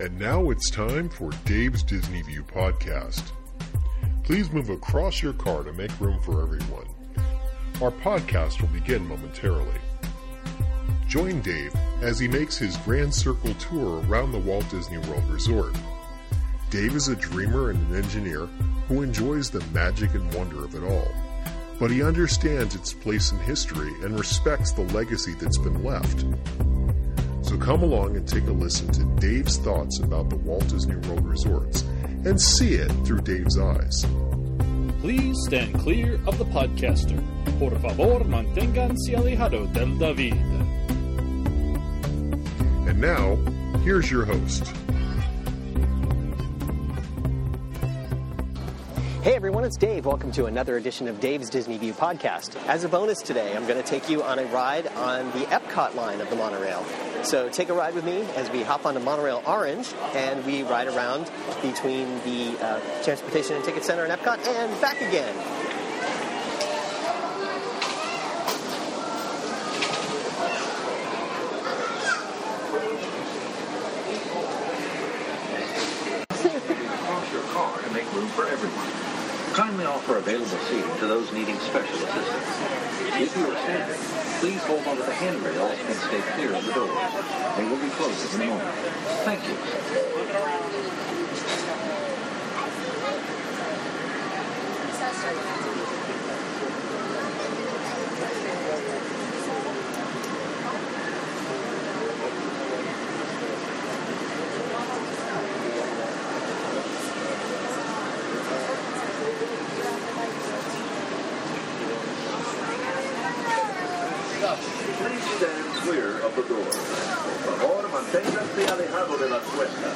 And now it's time for Dave's Disney View podcast. Please move across your car to make room for everyone. Our podcast will begin momentarily. Join Dave as he makes his Grand Circle tour around the Walt Disney World Resort. Dave is a dreamer and an engineer who enjoys the magic and wonder of it all, but he understands its place in history and respects the legacy that's been left. So come along and take a listen to Dave's thoughts about the Walt Disney World resorts and see it through Dave's eyes. Please stand clear of the podcaster. Por favor, manténganse alejado del David. And now, here's your host. Hey everyone, it's Dave. Welcome to another edition of Dave's Disney View podcast. As a bonus today, I'm going to take you on a ride on the Epcot line of the monorail. So take a ride with me as we hop onto Monorail Orange and we ride around between the uh, Transportation and Ticket Center in Epcot and back again. across your car to make room for everyone. Kindly offer available seating to those needing special assistance. If you are standing, please hold onto the handrails and stay clear of the doors. They will be closing in a moment. Thank you. Please stand clear of the door. Por favor, manténganse alejado de las puertas.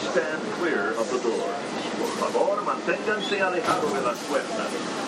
Stand clear of the door. Por favor, manténganse alejado de las puertas.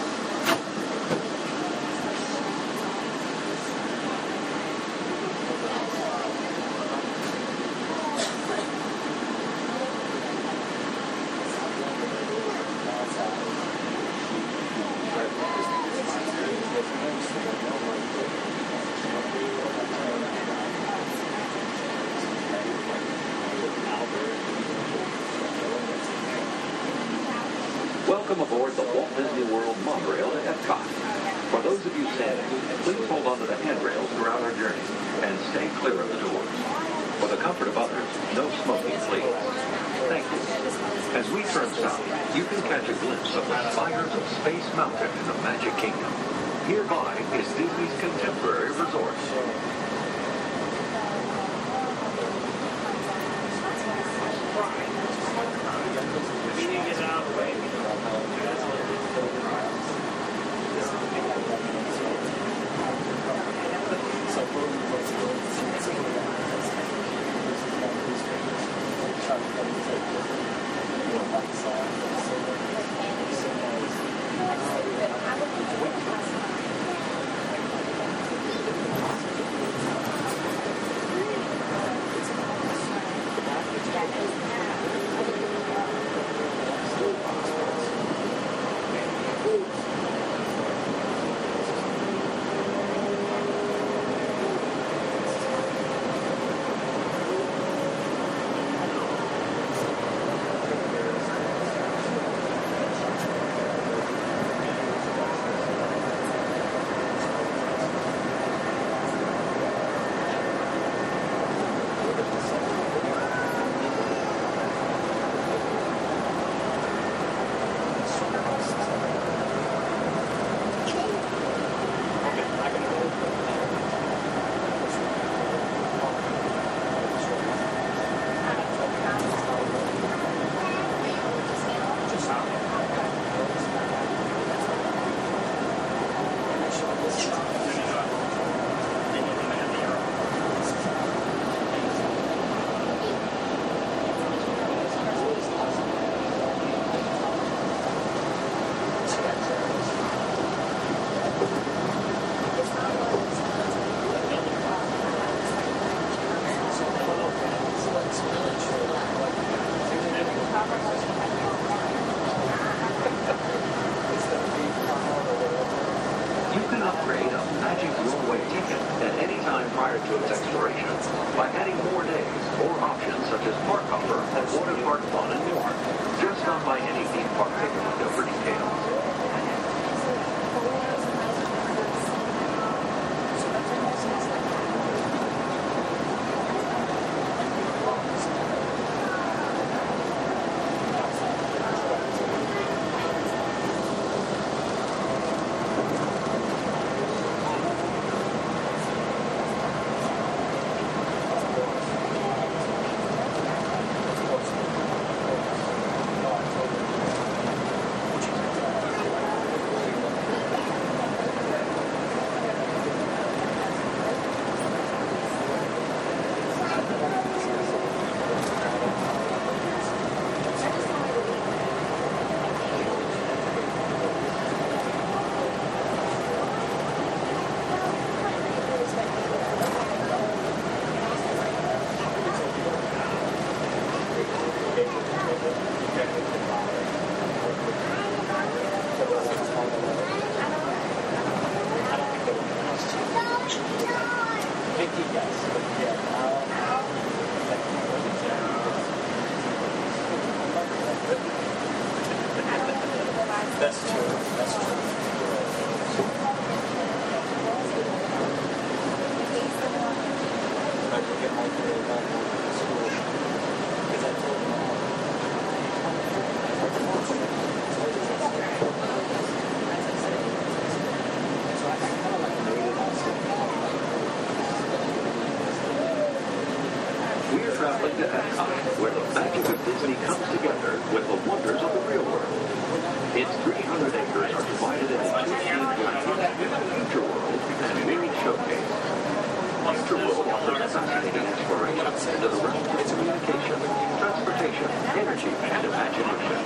Of communication, transportation, energy, and imagination.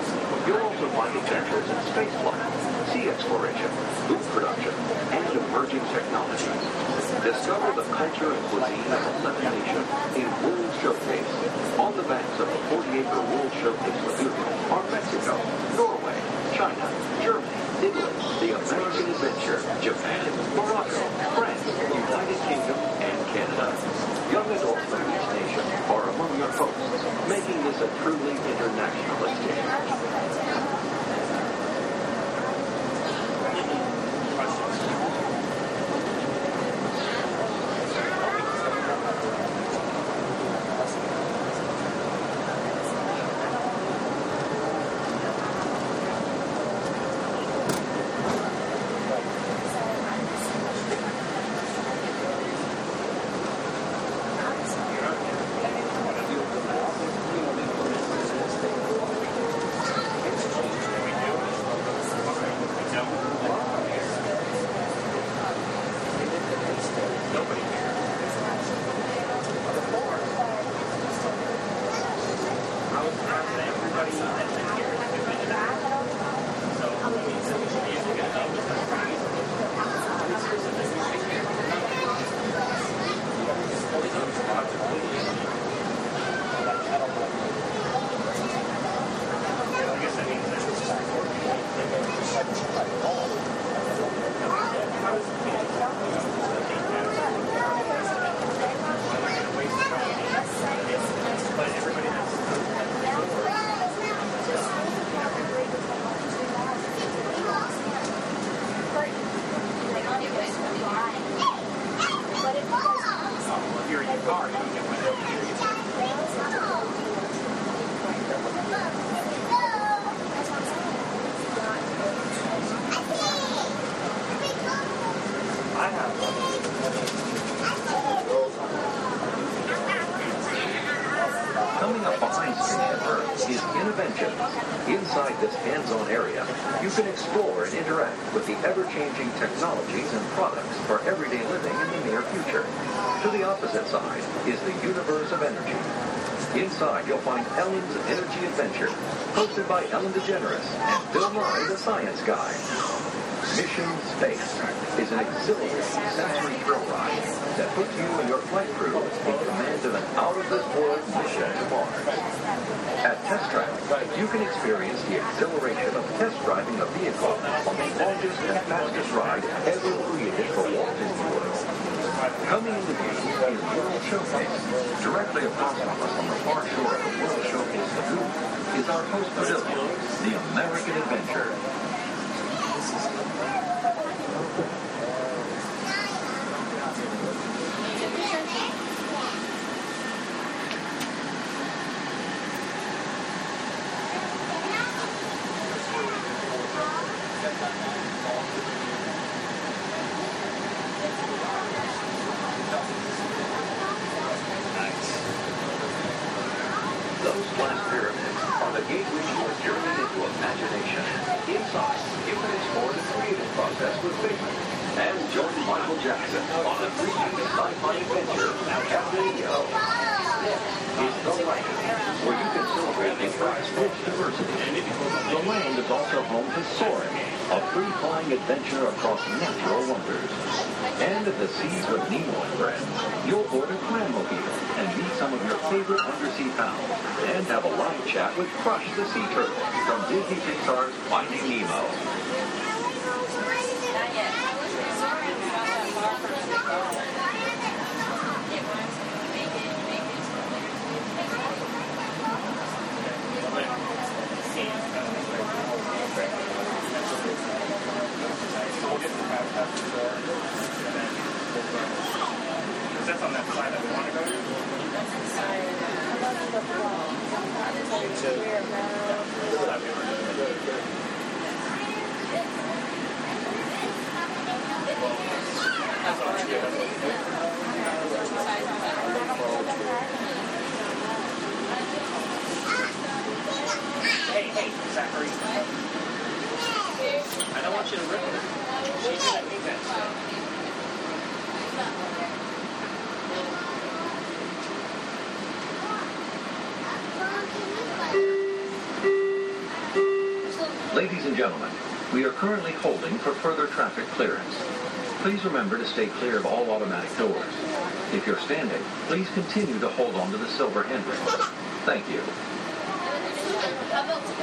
You'll also find adventures in spaceflight, sea exploration, food production, and emerging technologies. Discover the culture and cuisine of 11 nations in World Showcase. On the banks of the 40-acre World Showcase Lagoon are Mexico, Norway, China, Germany, Italy, the American Adventure, Japan, Morocco, France, United Kingdom, and Canada. Young adults from each nation are among your hosts, making this a truly international experience. Coming up behind Spaceship Earth is Innoventions. Inside this hands-on area, you can explore and interact with the ever-changing technologies and products for everyday living in the near future. To the opposite side is the universe of energy. Inside, you'll find Ellen's Energy Adventure, hosted by Ellen DeGeneres and Bill Nye, the science guy. Mission Space is an exhilarating sensory thrill ride that puts you and your flight crew in command of an out-of-this-world mission to Mars. At Test Track, you can experience the exhilaration of test driving a vehicle on the longest and fastest ride ever created for Walt Disney World. Coming into view is World Showcase. Directly across from us on the far shore of the World Showcase Lagoon is our host pavilion, the American Adventure. Those glass pyramids are the gateway to a journey into imagination. Inside, you can explore the creative process with Figment and join Michael Jackson on a 3D sci-fi adventure, Captain EO. It's the land where you can celebrate the Earth's rich diversity. The land is also Soaring, a free-flying adventure across natural wonders. And at the Seas with Nemo and Friends, you'll board a Clamobile and meet some of your favorite undersea pals and have a live chat with Crush the Sea Turtle from Disney Pixar's Finding Nemo. That's that side that we want to go to. Hey, hey, Zachary. I don't want you to rip her. Ladies and gentlemen, we are currently holding for further traffic clearance. Please remember to stay clear of all automatic doors. If you're standing, please continue to hold on to the silver handrails. Thank you. 食べ落ちて。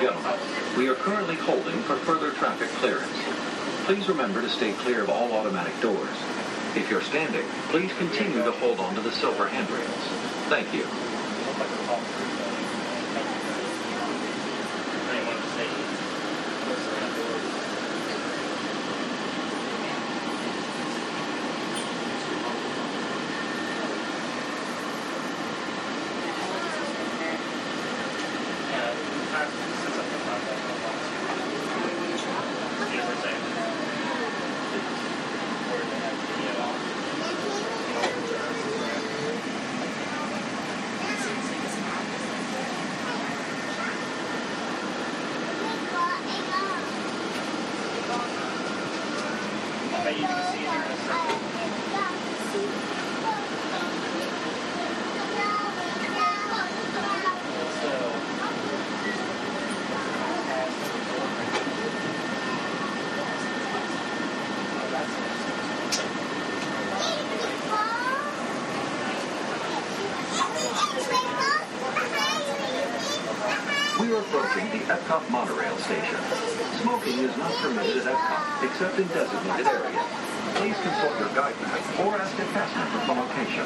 We are currently holding for further traffic clearance. Please remember to stay clear of all automatic doors. If you're standing, please continue to hold on to the silver handrails. Thank you. Anyone to say? Yeah, I- since I'm the contact, I'll watch. You know what I'm saying? Where they have the, uh, I bet you can see it here in a second. So, Are approaching the Epcot monorail station. Smoking is not permitted at Epcot except in designated areas. Please consult your guide map or ask a cast member for location.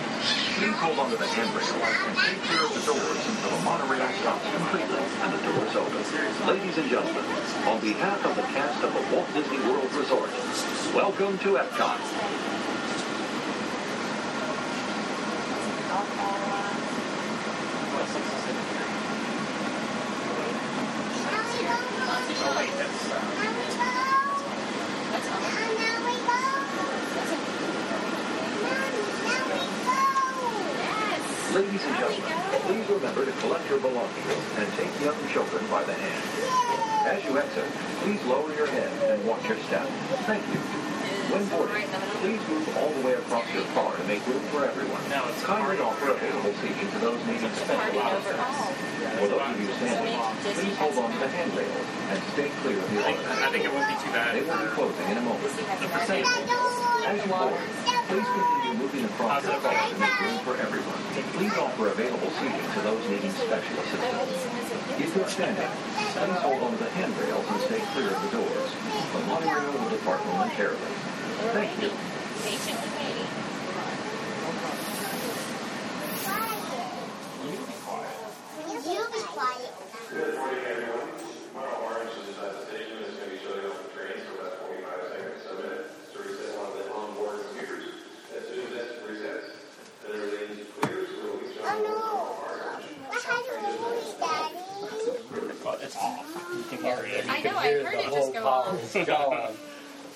Please hold onto the handrail and stay clear of the doors until the monorail stops completely and the doors open. Ladies and gentlemen, on behalf of the cast of the Walt Disney World Resort, welcome to Epcot. what's this is in here? Oh, wait, that's, uh, Ladies and gentlemen, please remember to collect your belongings and take young children by the hand. As you exit, please lower your head and watch your step. Thank you. When boarding, please move all the way across your car to make room for everyone. Kindly offer available seating to those needing special assistance. For those of you standing, please hold on to the handrails and stay clear of the I think, other. I think it would be too bad They will be closing in a moment. the same. As you board, please continue moving across your car to make room for everyone. Please offer available seating to those needing special assistance. If you're standing, please hold on to the handrails and stay clear of the doors. The monorail will depart momentarily. Thank you. You be quiet. You be quiet. Good morning, everyone. Monorail Orange is at the station. It's going to be shutting off the trains for about 45 seconds to a minute to reset one of the onboard computers. As soon as that resets, then everything's clear, so we'll be shutting Oh off no. What kind of movie, Daddy? It's off. You can hear it. I know, I heard it just go off. Gone.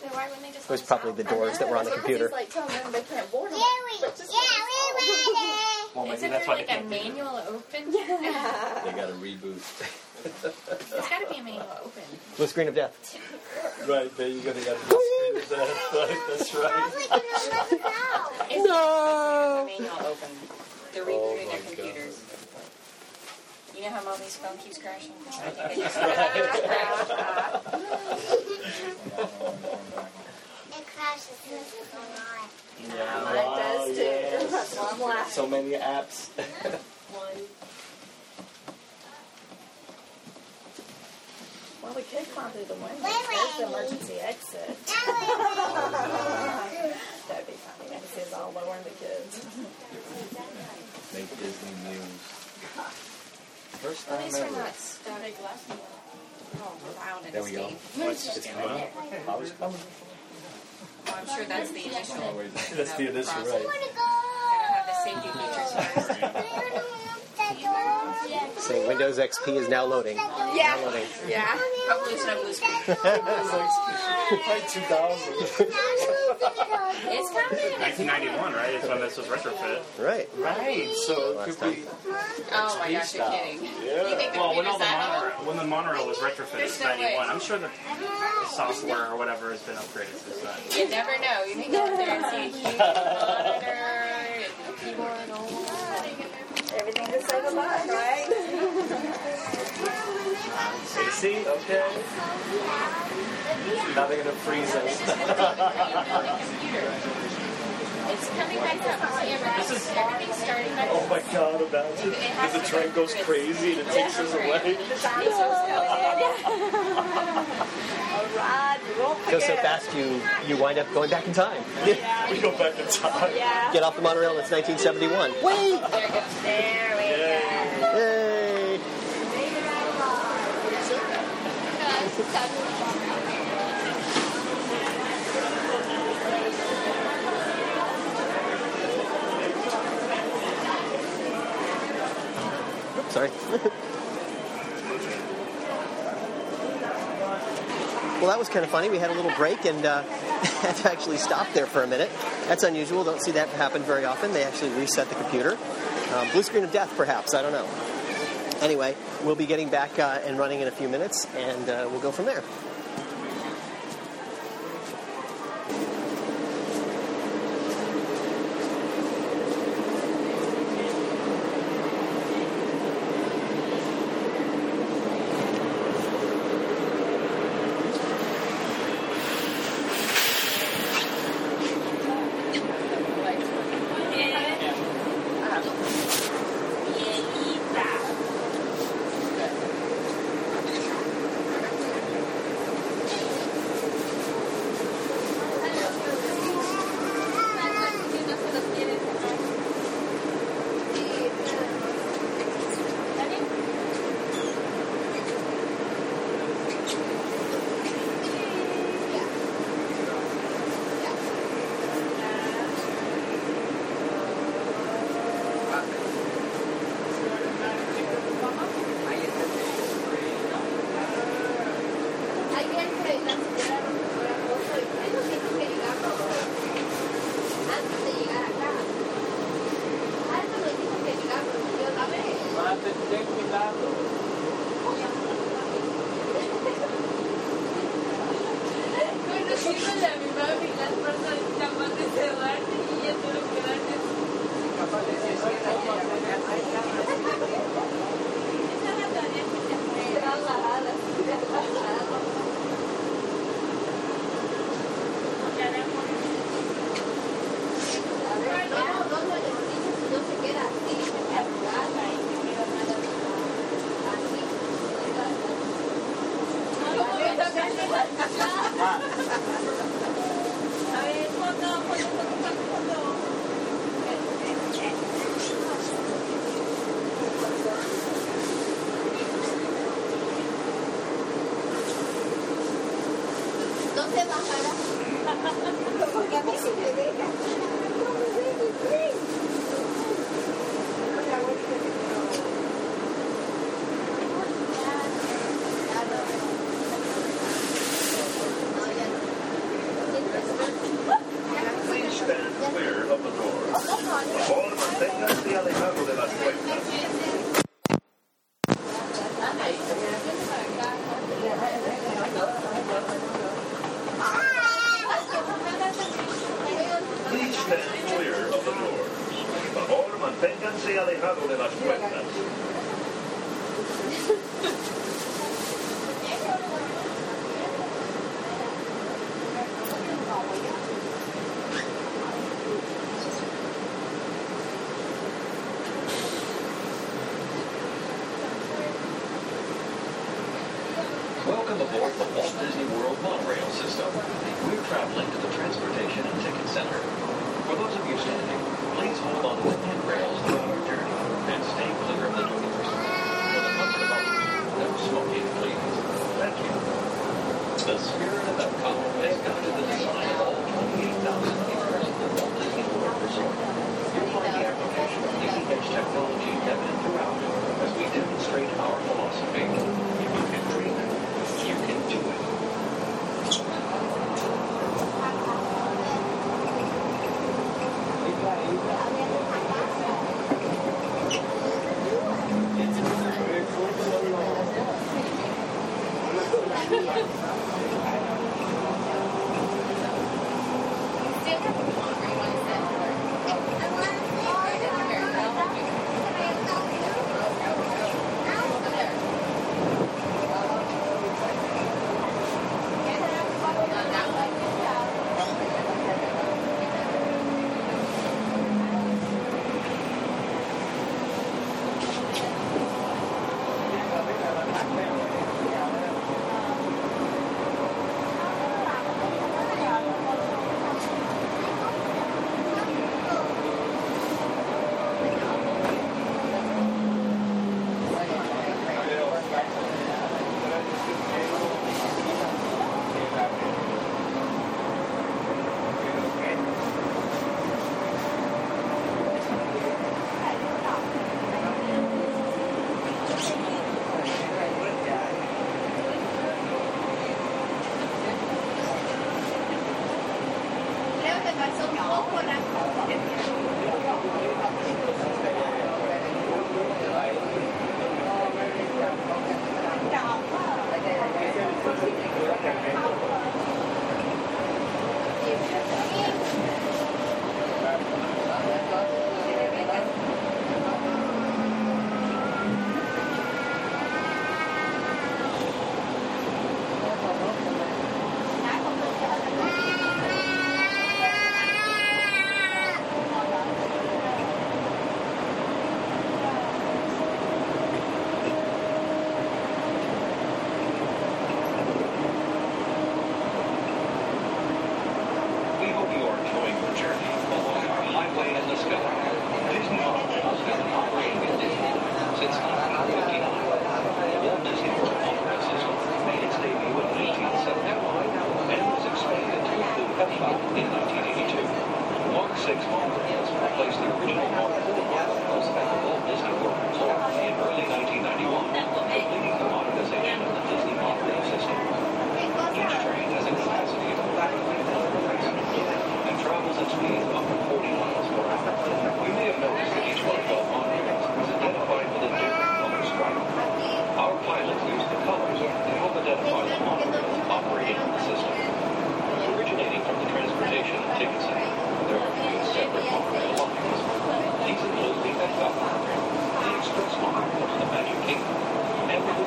So why wouldn't they just It was probably the doors that were on the computer. like telling them they can't board them. Yeah, we, yeah, we ready. Well, maybe Isn't that's there why like they a can't do manual open? Yeah. They got to reboot. It's got to be a manual open. The screen of death. right, there you go. They got to do that. Right, that's right. Probably gonna let it out. It's no. manual open. They're rebooting Oh their my God. computers. You know how Moby's phone keeps crashing? It crashes when it's on. Mine does too. That's why I'm laughing. So many apps. Well, we could climb through the window. Wait, There's the emergency exit. That'd be funny. I can see us all lowering the kids. Make Disney news. First At time least we're ever. not static last Oh, loud and There we go. escape. It's coming. I was coming. Well, I'm sure that's the initial. That's the initial, process. right. gonna Gotta have the safety features first. We're gonna look the door. Saying Windows XP is now loading. Yeah. Now loading. Yeah. Hopefully it's not blue. Like 2000. It's coming. 1991, right? Is when this was retrofit. Right. Right, so it could be. Oh my gosh, you're kidding. You think the Well, when all the that monorail, when the monorail was retrofitted There's in 91, I'm sure the software or whatever has been upgraded since then. You never know. You can go up there and see a huge monitor and keyboard. Everything to save a buck, right? AC, okay. Now they're gonna freeze us. It's coming back up. See, everything's, everything's starting back Oh my God! Imagine if the train goes crazy and it takes us away. A ride you won't Go so fast you you wind up going back in time. We go back in time. Yeah. Get off the monorail. It's 1971. Wait. There you go. There we go. Yay. Oops, sorry. well, that was kind of funny. We had a little break and uh, had to actually stop there for a minute. That's unusual. Don't see that happen very often. They actually reset the computer. Um, blue screen of death, perhaps. I don't know. Anyway, we'll be getting back uh, and running in a few minutes, and uh, we'll go from there.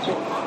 Thank you.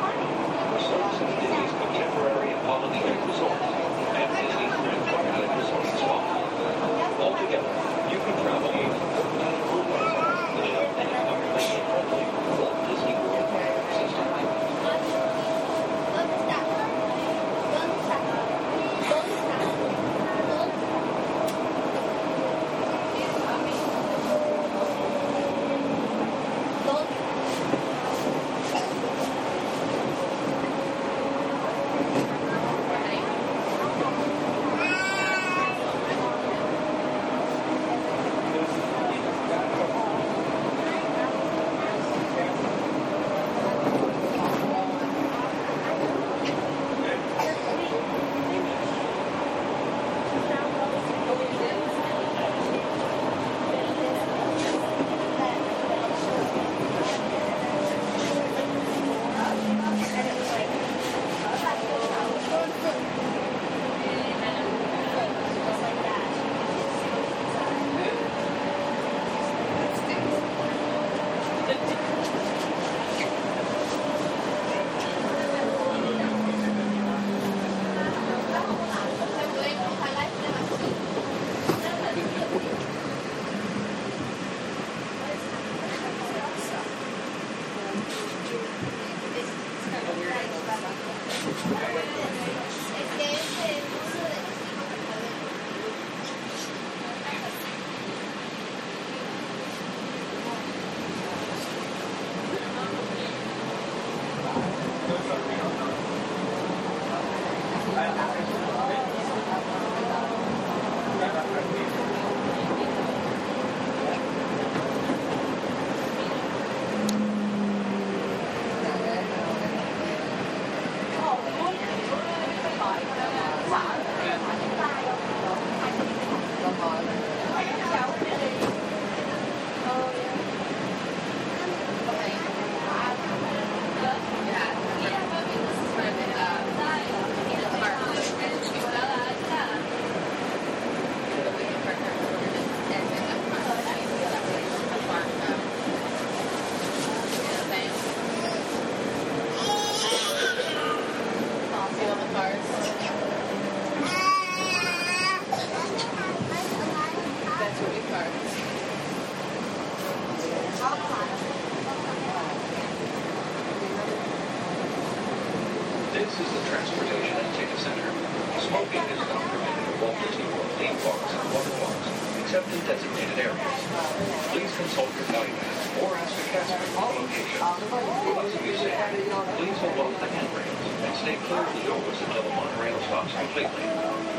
Of the doors until the monorail stops completely.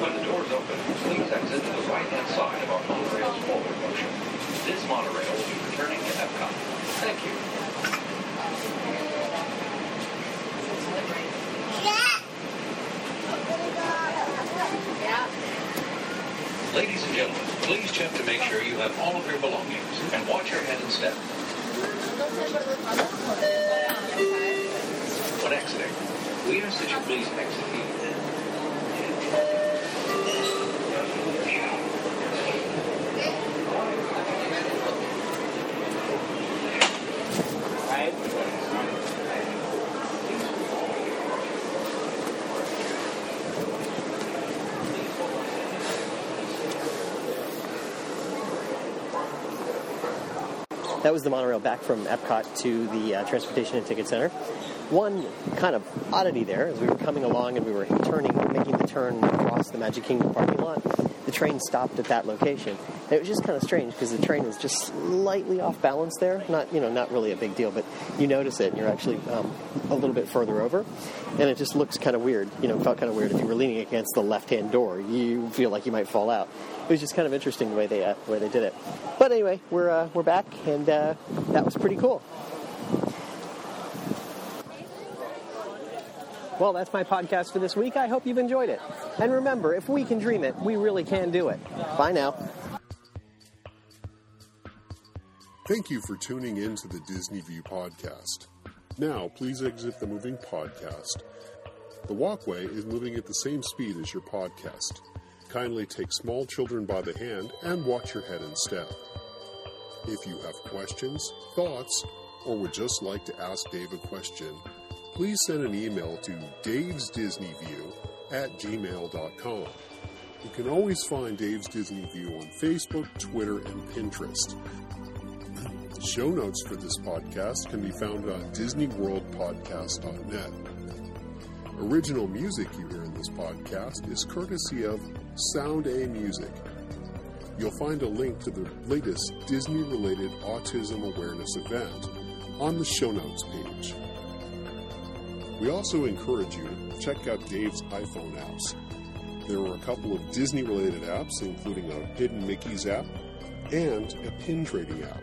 When the doors open, please exit to the right-hand side of our monorail's forward motion. This monorail will be returning to Epcot. Thank you. Ladies and gentlemen, please check to make sure you have all of your belongings and watch your head and step. When exiting, we ask that you please the That was the monorail back from Epcot to the uh, Transportation and Ticket Center. One kind of oddity there, as we were coming along and we were turning, making the turn across the Magic Kingdom parking lot, the train stopped at that location. And it was just kind of strange because the train is just slightly off balance there. Not, you know, not really a big deal, but you notice it and you're actually um, a little bit further over, and it just looks kind of weird. You know, felt kind of weird if you were leaning against the left-hand door. You feel like you might fall out. It was just kind of interesting the way they uh, the way they did it. But anyway, we're uh, we're back, and uh, that was pretty cool. Well, that's my podcast for this week. I hope you've enjoyed it. And remember, if we can dream it, we really can do it. Bye now. Thank you for tuning in to the Disney View podcast. Now, please exit the moving podcast. The walkway is moving at the same speed as your podcast. Kindly take small children by the hand and watch your head and step. If you have questions, thoughts, or would just like to ask Dave a question, please send an email to davesdisneyview at gmail.com. You can always find Dave's Disney View on Facebook, Twitter, and Pinterest. Show notes for this podcast can be found on DisneyWorldPodcast.net. Original music you hear in this podcast is courtesy of Sound A Music. You'll find a link to the latest Disney related autism awareness event on the show notes page. We also encourage you to check out Dave's iPhone apps. There are a couple of Disney related apps, including a Hidden Mickey's app and a pin trading app.